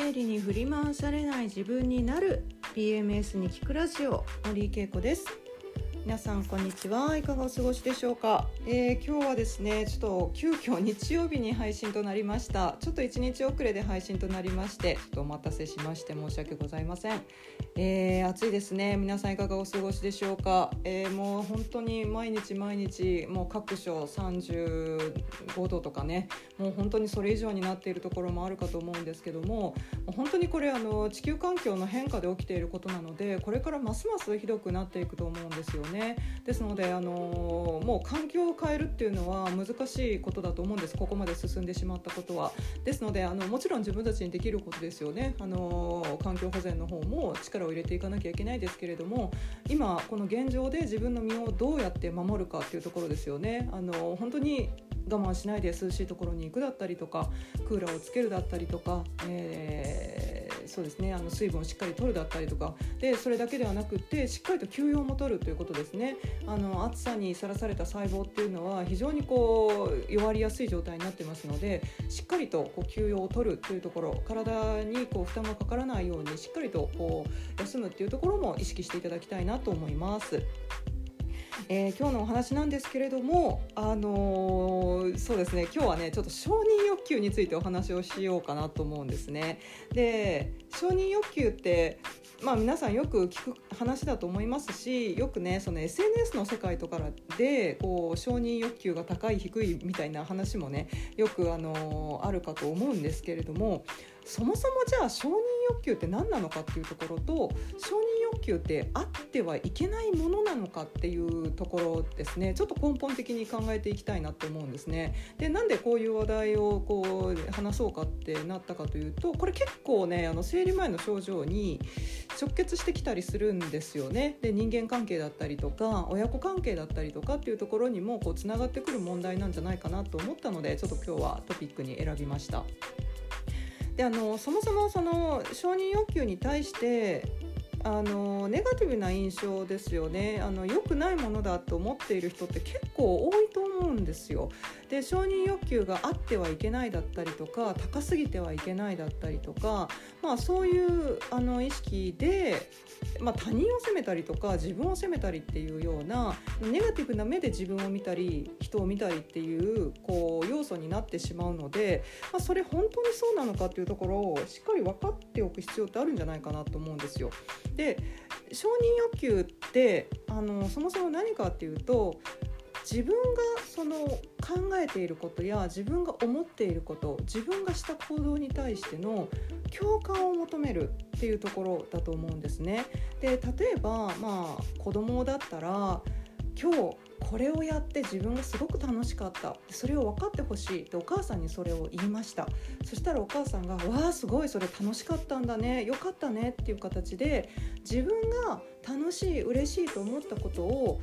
生理に振り回されない自分になる PMS に聞くラジオ森井恵子です。皆さんこんにちはいかがお過ごしでしょうか、えー、今日はですねちょっと急遽日曜日に配信となりました。ちょっと1日遅れで配信となりましてちょっとお待たせしまして申し訳ございません、えー、暑いですね。皆さんいかがお過ごしでしょうか、えー、もう本当に毎日毎日もう各所35度とかねもう本当にそれ以上になっているところもあるかと思うんですけども本当にこれあの地球環境の変化で起きていることなのでこれからますますひどくなっていくと思うんですよね。ね。ですのであのもう環境を変えるっていうのは難しいことだと思うんです。ここまで進んでしまったことは。ですのであのもちろん自分たちにできることですよね。あの環境保全の方も力を入れていかなきゃいけないですけれども今この現状で自分の身をどうやって守るかっていうところですよね。あの本当に我慢しないで涼しいところに行くだったりとかクーラーをつけるだったりとか、えーそうですねあの水分をしっかり取るだったりとかでそれだけではなくてしっかりと休養も取るということですねあの暑さにさらされた細胞っていうのは非常にこう弱りやすい状態になってますのでしっかりとこう休養を取るというところ体にこう負担がかからないようにしっかりとこう休むっていうところも意識していただきたいなと思います。えー、今日のお話なんですけれども、あのー、そうですね今日はねちょっと承認欲求についてお話をしようかなと思うんですね。で承認欲求ってまあ、皆さんよく聞く話だと思いますしよくねその SNS の世界とかでこう承認欲求が高い低いみたいな話もねよくあのあるかと思うんですけれどもそもそもじゃあ承認欲求って何なのかっていうところと承認欲求ってあってはいけないものなのかっていうところですねちょっと根本的に考えていきたいなと思うんですね。でなんでこういう話題をこう話そうかってなったかというとこれ結構ねあの生理前の症状に直結してきたりするんですよね。で人間関係だったりとか親子関係だったりとかっていうところにもこうつながってくる問題なんじゃないかなと思ったのでちょっと今日はトピックに選びました。であのそもそもその承認欲求に対してあのネガティブな印象ですよねあの良くないものだと思っている人って結構多いと思うんですよ。で承認欲求があってはいけないだったりとか高すぎてはいけないだったりとか、まあ、そういうあの意識で、まあ、他人を責めたりとか自分を責めたりっていうようなネガティブな目で自分を見たり人を見たりっていうこう要素になってしまうので、まあ、それ本当にそうなのかっていうところをしっかり分かっておく必要ってあるんじゃないかなと思うんですよ。で承認欲求ってあのそもそも何かっていうと自分がその考えていることや自分が思っていること自分がした行動に対しての共感を求めるっていうところだと思うんですね。で例えばまあ子供だったら今日これをやって自分がすごく楽しかった。それを分かってほしいってお母さんにそれを言いました。そしたらお母さんが「わあすごいそれ楽しかったんだね。よかったね」っていう形で自分が楽しい嬉しいと思ったことを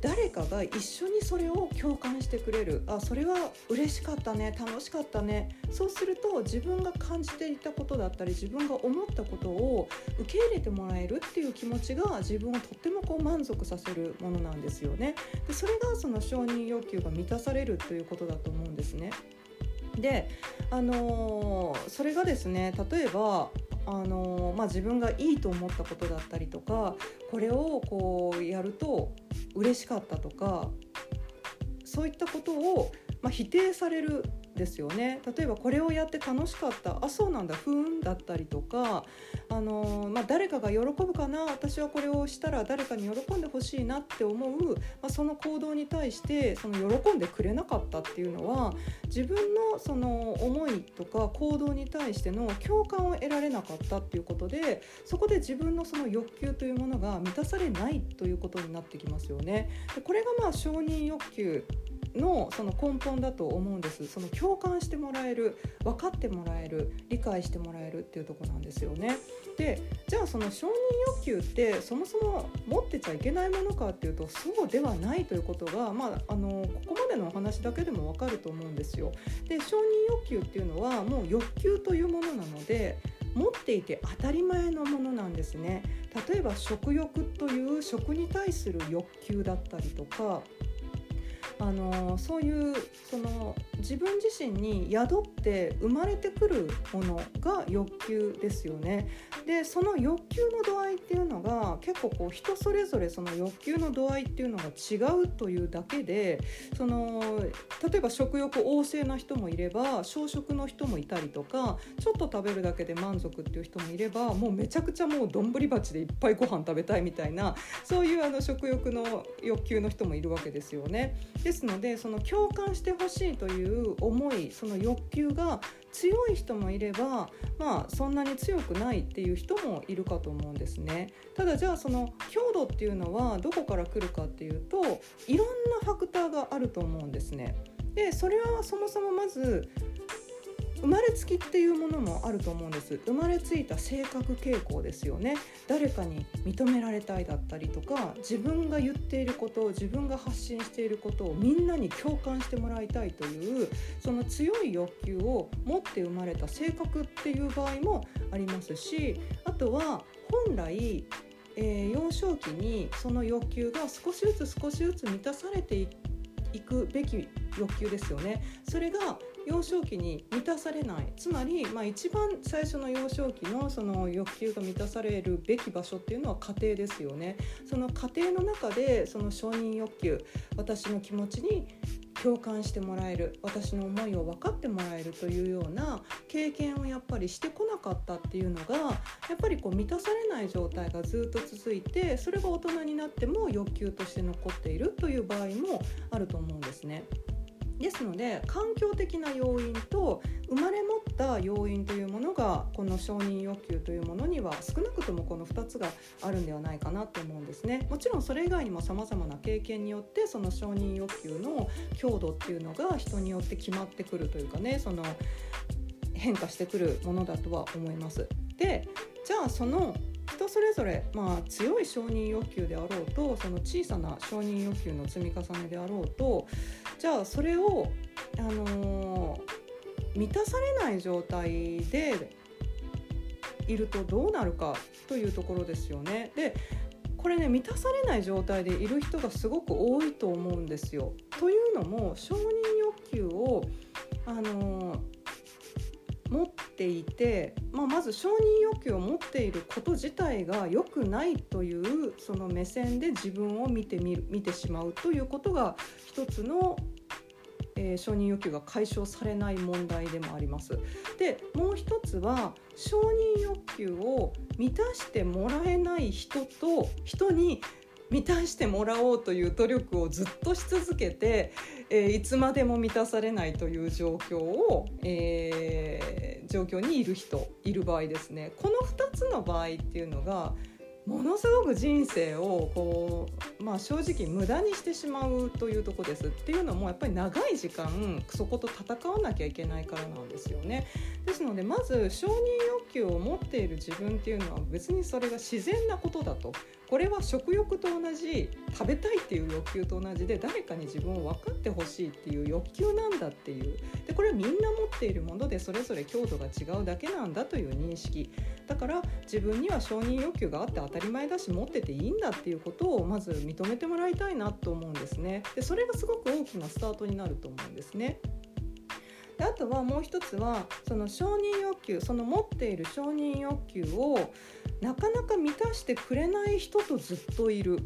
誰かが一緒にそれを共感してくれる。あそれは嬉しかったね。楽しかったね。そうすると自分が感じていたことだったり自分が思ったことを受け入れてもらえるっていう気持ちが自分をとってもこう満足させるものなんですよね。でそれがその承認欲求が満たされるということだと思うんですね。であのー、それがですね例えばあのまあ、自分がいいと思ったことだったりとかこれをこうやると嬉しかったとかそういったことを、まあ、否定されるですよね。例えばこれをやって楽しかった。あそうなんだ。不運だったりとか、あのまあ、誰かが喜ぶかな。私はこれをしたら誰かに喜んでほしいなって思う、まあ、その行動に対してその喜んでくれなかったっていうのは自分のその思いとか行動に対しての共感を得られなかったっていうことでそこで自分のその欲求というものが満たされないということになってきますよね。でこれがまあ承認欲求のその根本だと思うんですその共感してもらえる分かってもらえる理解してもらえるっていうとこなんですよね。でじゃあその承認欲求ってそもそも持ってちゃいけないものかっていうとそうではないということが、まあ、あのここまでのお話だけでも分かると思うんですよ。で承認欲求っていうのはもう欲求というものなので持っていて当たり前のものなんですね例えば食欲という食に対する欲求だったりとかあのそういうその自分自身に宿って生まれてくるものが欲求ですよね。でその欲求の度合いっていうのが結構こう人それぞれその欲求の度合いっていうのが違うというだけでその例えば食欲旺盛な人もいれば小食の人もいたりとかちょっと食べるだけで満足っていう人もいればもうめちゃくちゃもう丼鉢でいっぱいご飯食べたいみたいなそういうあの食欲の欲求の人もいるわけですよね。でですのでその共感してほしいという思いその欲求が強い人もいればまあそんなに強くないっていう人もいるかと思うんですね。ただじゃあその強度っていうのはどこから来るかっていうといろんなファクターがあると思うんですね。でそれはそもそもまず生まれつきっていうものもあると思うんです。生まれついた性格傾向ですよね。誰かに認められたいだったりとか自分が言っていることを自分が発信していることをみんなに共感してもらいたいというその強い欲求を持って生まれた性格っていう場合もありますしあとは本来えー、幼少期にその欲求が少しずつ少しずつ満たされていくべき欲求ですよね。それが幼少期に満たされないつまり、まあ、一番最初の幼少期のその欲求が満たされるべき場所っていうのは家庭ですよねその家庭の中でその承認欲求私の気持ちに共感してもらえる私の思いを分かってもらえるというような経験をやっぱりしてこなかったっていうのがやっぱりこう満たされない状態がずっと続いてそれが大人になっても欲求として残っているという場合もあると思うんですね。ですので環境的な要因と生まれ持った要因というものがこの承認欲求というものには少なくともこの2つがあるんではないかなと思うんですね。もちろんそれ以外にもさまざまな経験によってその承認欲求の強度っていうのが人によって決まってくるというかねその変化してくるものだとは思います。でじゃあその人それぞれ、まあ、強い承認欲求であろうとその小さな承認欲求の積み重ねであろうとじゃあそれを、あのー、満たされない状態でいるとどうなるかというところですよね。でこれね満たされない状態でいる人がすごく多いと思うんですよ。というのも承認欲求をあのーていて、まあ、まず承認欲求を持っていること自体が良くないというその目線で自分を見てみる見てしまうということが一つのえー、承認欲求が解消されない問題でもあります。でもう一つは承認欲求を満たしてもらえない人と人に満たしてもらおうという努力をずっとし続けて、えー、いつまでも満たされないという状況を、えー、状況にいる人いる場合ですね。この2つの場合っていうのがものすごく人生をこう、まあ、正直無駄にしてしまうというとこです。っていうのもやっぱり長い時間そこと戦わなきゃいけないからなんですよね。ですのでまず承認欲求を持っている自分っていうのは別にそれが自然なことだと。これは食欲と同じ食べたいっていう欲求と同じで誰かに自分を分かってほしいっていう欲求なんだっていう。でこれはみんな持っているものでそれぞれ強度が違うだけなんだという認識。だから自分には承認欲求があって当たり前だし持ってていいんだっていうことをまず認めてもらいたいなと思うんですね。でそれがすごく大きなスタートになると思うんですね。であとはもう一つはその承認欲求その持っている承認欲求をなかなか満たしてくれない人とずっといる。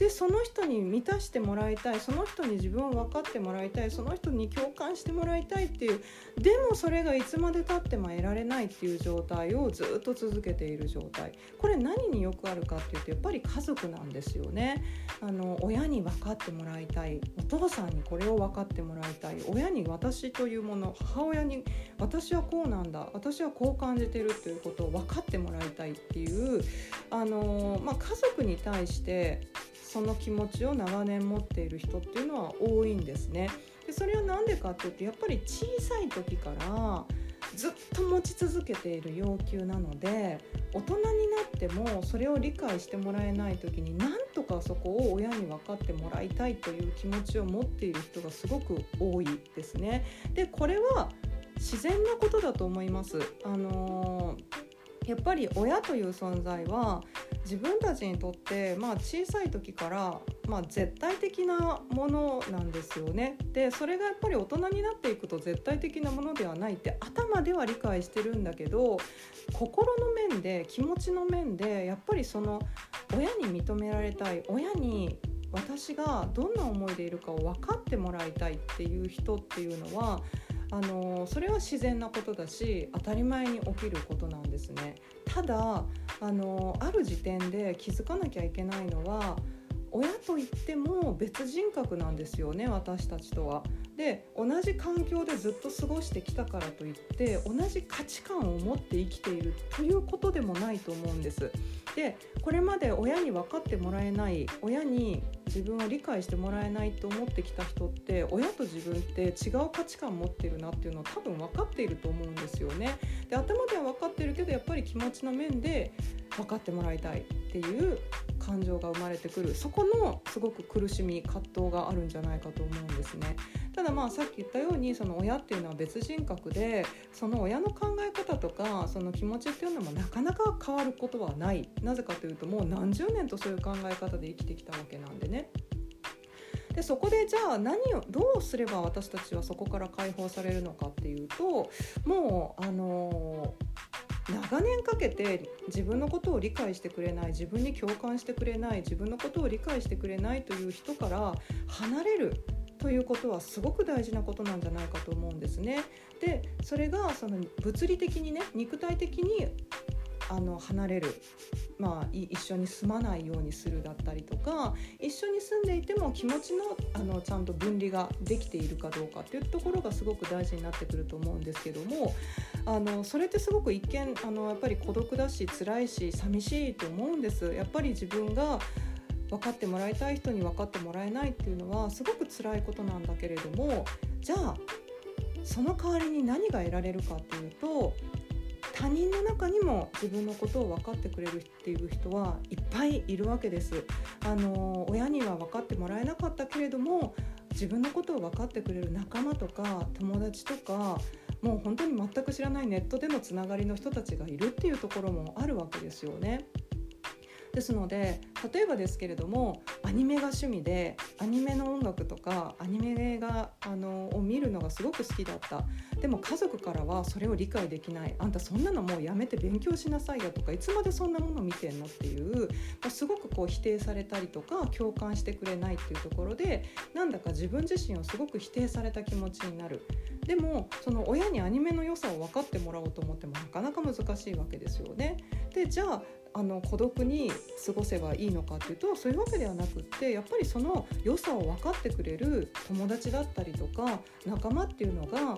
でその人に満たしてもらいたいその人に自分を分かってもらいたいその人に共感してもらいたいっていうでもそれがいつまでたっても得られないっていう状態をずっと続けている状態。これ何によくあるかっていうとやっぱり家族なんですよね。あの親に分かってもらいたいお父さんにこれを分かってもらいたい親に私というもの母親に私はこうなんだ私はこう感じてるっていうことを分かってもらいたいっていうあの、まあ、家族に対してその気持ちを長年持っている人っていうのは多いんですね。でそれは何でかっていうとやっぱり小さい時からずっと持ち続けている要求なので大人になってもそれを理解してもらえない時になんとかそこを親に分かってもらいたいという気持ちを持っている人がすごく多いですね。でこれは自然なことだと思います。あのーやっぱり親という存在は自分たちにとって、まあ、小さい時から、まあ、絶対的なものなんですよね。でそれがやっぱり大人になっていくと絶対的なものではないって頭では理解してるんだけど心の面で気持ちの面でやっぱりその親に認められたい親に私がどんな思いでいるかを分かってもらいたいっていう人っていうのはあのそれは自然なことだし当たり前に起きることなんですね。ただあのある時点で気づかなきゃいけないのは親といっても別人格なんですよね私たちとは。で同じ環境でずっと過ごしてきたからといって同じ価値観を持って生きているということでもないと思うんです。でこれまで親に分かってもらえない親に自分を理解してもらえないと思ってきた人って親と自分って違う価値観持ってるなっていうのは多分分かっていると思うんですよね。で頭では分かってるけどやっぱり気持ちの面で分かってもらいたいっていう感情が生まれてくるそこのすごく苦しみ葛藤があるんじゃないかと思うんですね。ただまあさっき言ったようにその親っていうのは別人格でその親の考え方とかその気持ちっていうのもなかなか変わることはないなぜかというともう何十年とそういう考え方で生きてきたわけなんでね。でそこでじゃあ何をどうすれば私たちはそこから解放されるのかっていうともうあの長年かけて自分のことを理解してくれない自分に共感してくれない自分のことを理解してくれないという人から離れるということはすごく大事なことなんじゃないかと思うんですね。でそれがその物理的にね肉体的にあの離れる、まあ、一緒に住まないようにするだったりとか一緒に住んでいても気持ちのあのちゃんと分離ができているかどうかっていうところがすごく大事になってくると思うんですけどもあのそれってすごく一見あのやっぱり孤独だし辛いし寂しいと思うんです。やっぱり自分が分かってもらいたい人に分かってもらえないっていうのはすごく辛いことなんだけれどもじゃあその代わりに何が得られるかっていうと他人の中にも自分のことを分かってくれるっていう人はいっぱいいるわけです。あの親には分かってもらえなかったけれども自分のことを分かってくれる仲間とか友達とかもう本当に全く知らないネットでのつながりの人たちがいるっていうところもあるわけですよね。ですので例えばですけれどもアニメが趣味でアニメの音楽とかアニメがあのを見るのがすごく好きだった。でも家族からはそれを理解できない。あんたそんなのもうやめて勉強しなさいよとかいつまでそんなもの見てんのっていう、まあ、すごくこう否定されたりとか共感してくれないっていうところでなんだか自分自身をすごく否定された気持ちになる。でもその親にアニメの良さを分かってもらおうと思ってもなかなか難しいわけですよね。でじゃああの孤独に過ごせばいいのかっていうとそういうわけではなくってやっぱりその良さを分かってくれる友達だったりとか仲間っていうのが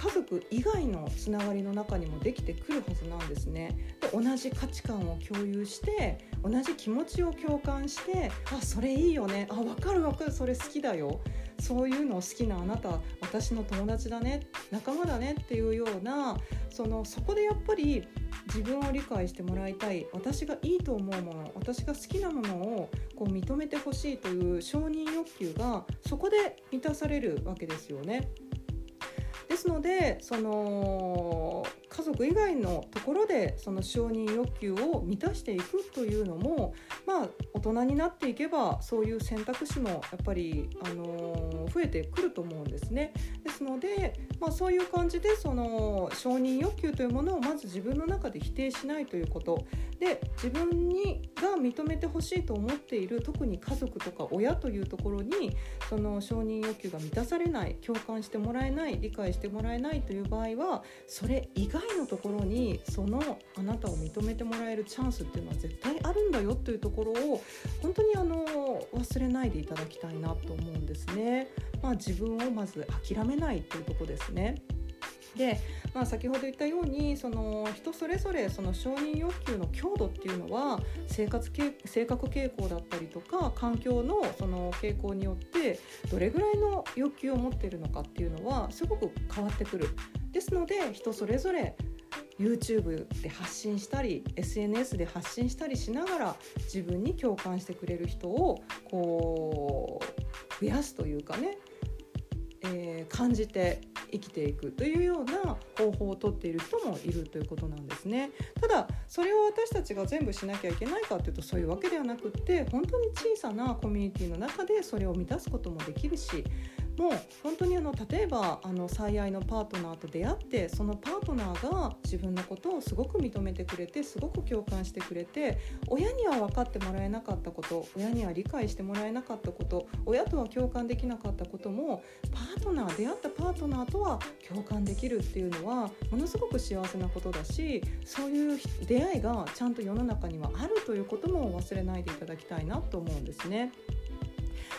家族以外のつながりの中にもできてくるはずなんですね。で同じ価値観を共有して同じ気持ちを共感してあそれいいよね。あ分かる分かる。それ好きだよ。そういうのを好きなあなた私の友達だね。仲間だねっていうようなそのそこでやっぱり自分を理解してもらいたい。私がいいと思うもの私が好きなものをこう認めてほしいという承認欲求がそこで満たされるわけですよね。ですのでその家族以外のところでその承認欲求を満たしていくというのもまあ大人になっていけばそういう選択肢もやっぱり、あの増えてくると思うんですね。ですので、まあ、そういう感じでその承認欲求というものをまず自分の中で否定しないということで自分にが認めてほしいと思っている特に家族とか親というところにその承認欲求が満たされない共感してもらえない理解してもらえないという場合はそれ以外外のところにそのあなたを認めてもらえるチャンスっていうのは絶対あるんだよというところを本当にあの忘れないでいただきたいなと思うんですね。まあ、自分をまず諦めないというとこですね。で、まあ、先ほど言ったようにその人それぞれその承認欲求の強度っていうのは生活性格傾向だったりとか環境のその傾向によってどれぐらいの欲求を持っているのかっていうのはすごく変わってくる。ですので人それぞれ YouTube で発信したり SNS で発信したりしながら自分に共感してくれる人をこう増やすというかね、えー、感じて生きていくというような方法をとっている人もいるということなんですね。ただそれを私たちが全部しなきゃいけないかっていうとそういうわけではなくって本当に小さなコミュニティの中でそれを満たすこともできるしもう本当にあの例えばあの最愛のパートナーと出会ってそのパートナーが自分のことをすごく認めてくれてすごく共感してくれて親には分かってもらえなかったこと親には理解してもらえなかったこと親とは共感できなかったこともパートナー出会ったパートナーとは共感できるっていうのはものすごく幸せなことだしそういう出会いがちゃんと世の中にはあるということも忘れないでいただきたいなと思うんですね。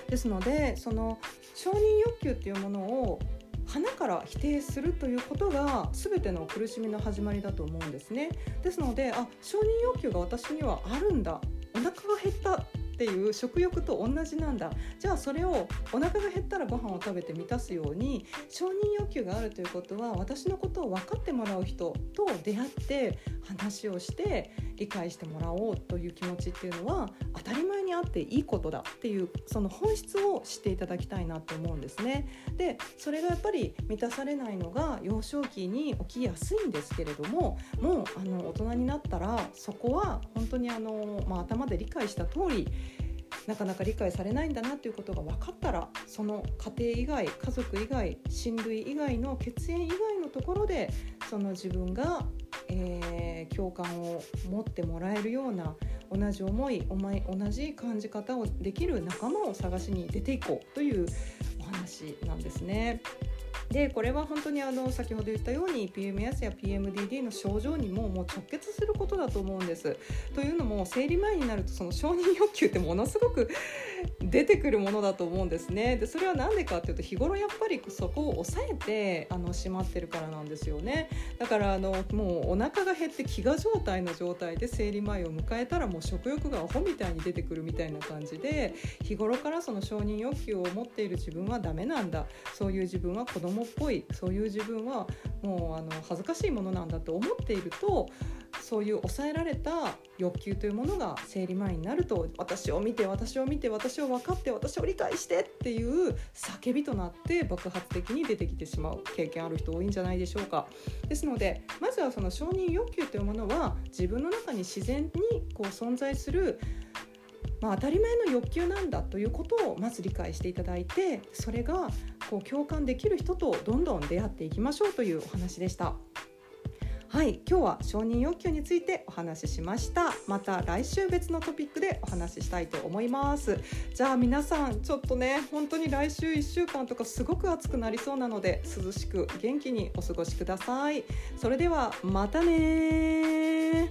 ですのでその承認欲求っていうものを花から否定するということが全ての苦しみの始まりだと思うんですね。ですのであ承認欲求が私にはあるんだ。お腹が減った。っていう食欲と同じなんだじゃあそれをお腹が減ったらご飯を食べて満たすように承認欲求があるということは私のことを分かってもらう人と出会って話をして理解してもらおうという気持ちっていうのは当たり前にあっていいことだっていうその本質を知っていただきたいなと思うんですね。でそれがやっぱり満たされないのが幼少期に起きやすいんですけれどももうあの大人になったらそこは本当にあの、まあ、頭で理解した通りなかなか理解されないんだなということが分かったらその家庭以外家族以外親類以外の血縁以外のところでその自分が、えー、共感を持ってもらえるような同じ思い同じ感じ方をできる仲間を探しに出ていこうというお話なんですね。でこれは本当にあの先ほど言ったように PMS や PMDD の症状にももう直結することだと思うんです。というのも生理前になるとその承認欲求ってものすごく出てくるものだと思うんですね。でそれは何でかっていうと日頃やっぱりそこを抑えてあのしまってるからなんですよね。だからあのもうお腹が減って飢餓状態の状態で生理前を迎えたらもう食欲がアホみたいに出てくるみたいな感じで日頃からその承認欲求を持っている自分はダメなんだそういう自分は子供っぽいそういう自分はもうあの恥ずかしいものなんだと思っているとそういう抑えられた欲求というものが生理前になると私を見て私を見て私を分かって私を理解してっていう叫びとなって爆発的に出てきてしまう経験ある人多いんじゃないでしょうか。ですのでまずはその承認欲求というものは自分の中に自然にこう存在するまあ、当たり前の欲求なんだということをまず理解していただいてそれがこう共感できる人とどんどん出会っていきましょうというお話でした。はい、今日は承認欲求についてお話ししました。また来週別のトピックでお話ししたいと思います。じゃあ皆さんちょっとね、本当に来週1週間とかすごく暑くなりそうなので涼しく元気にお過ごしください。それではまたね